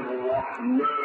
الرحمن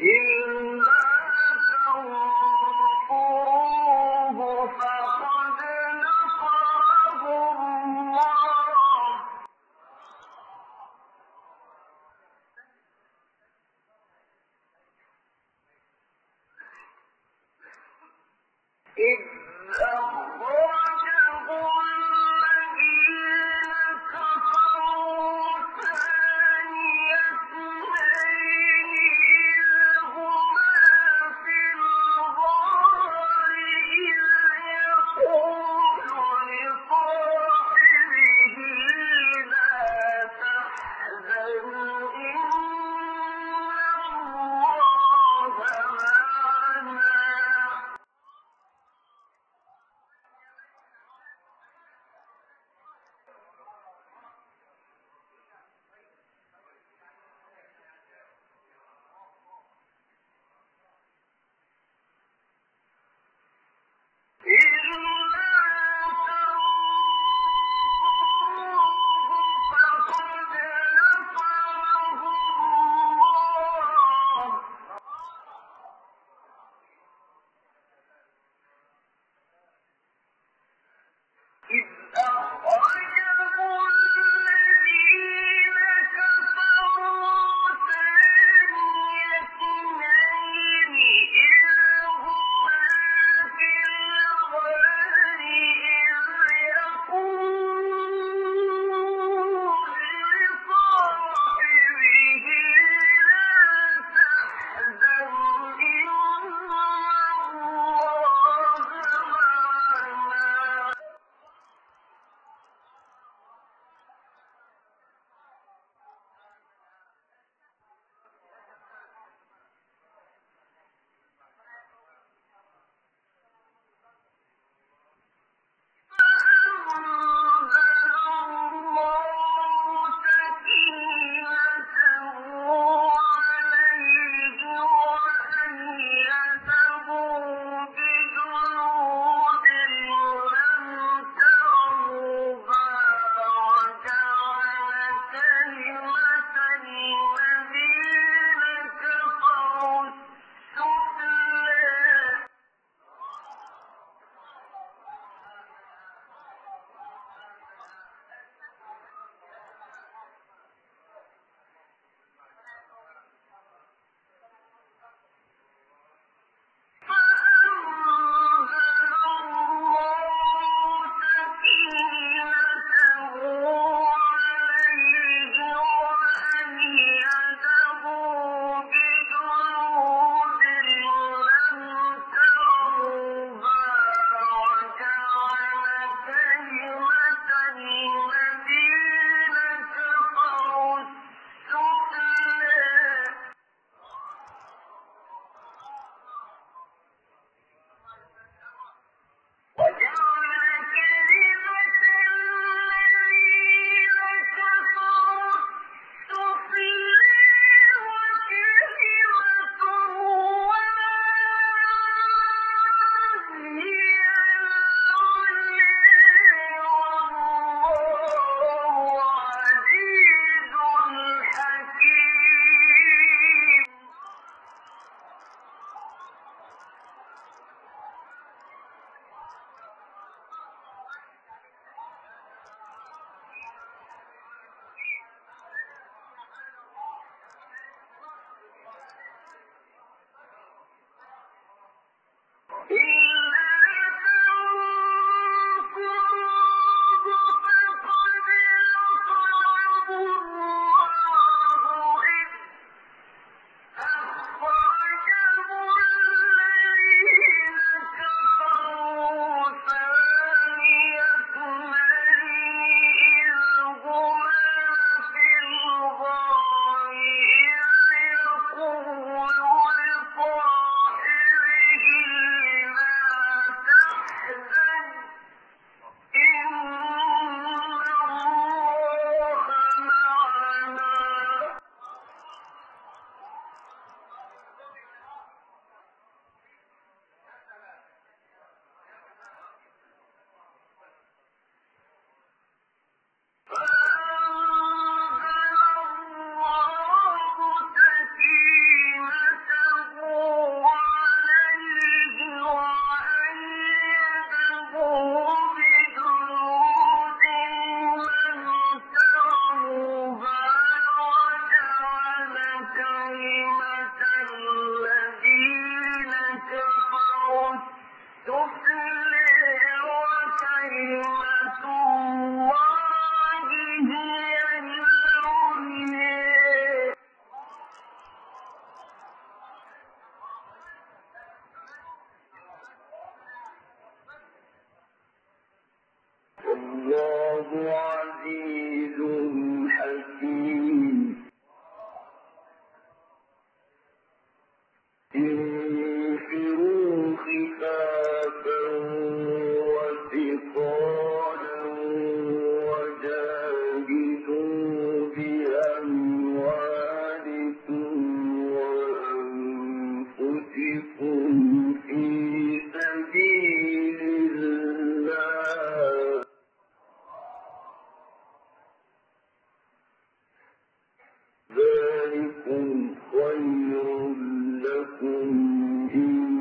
إن Mm-hmm.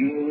إن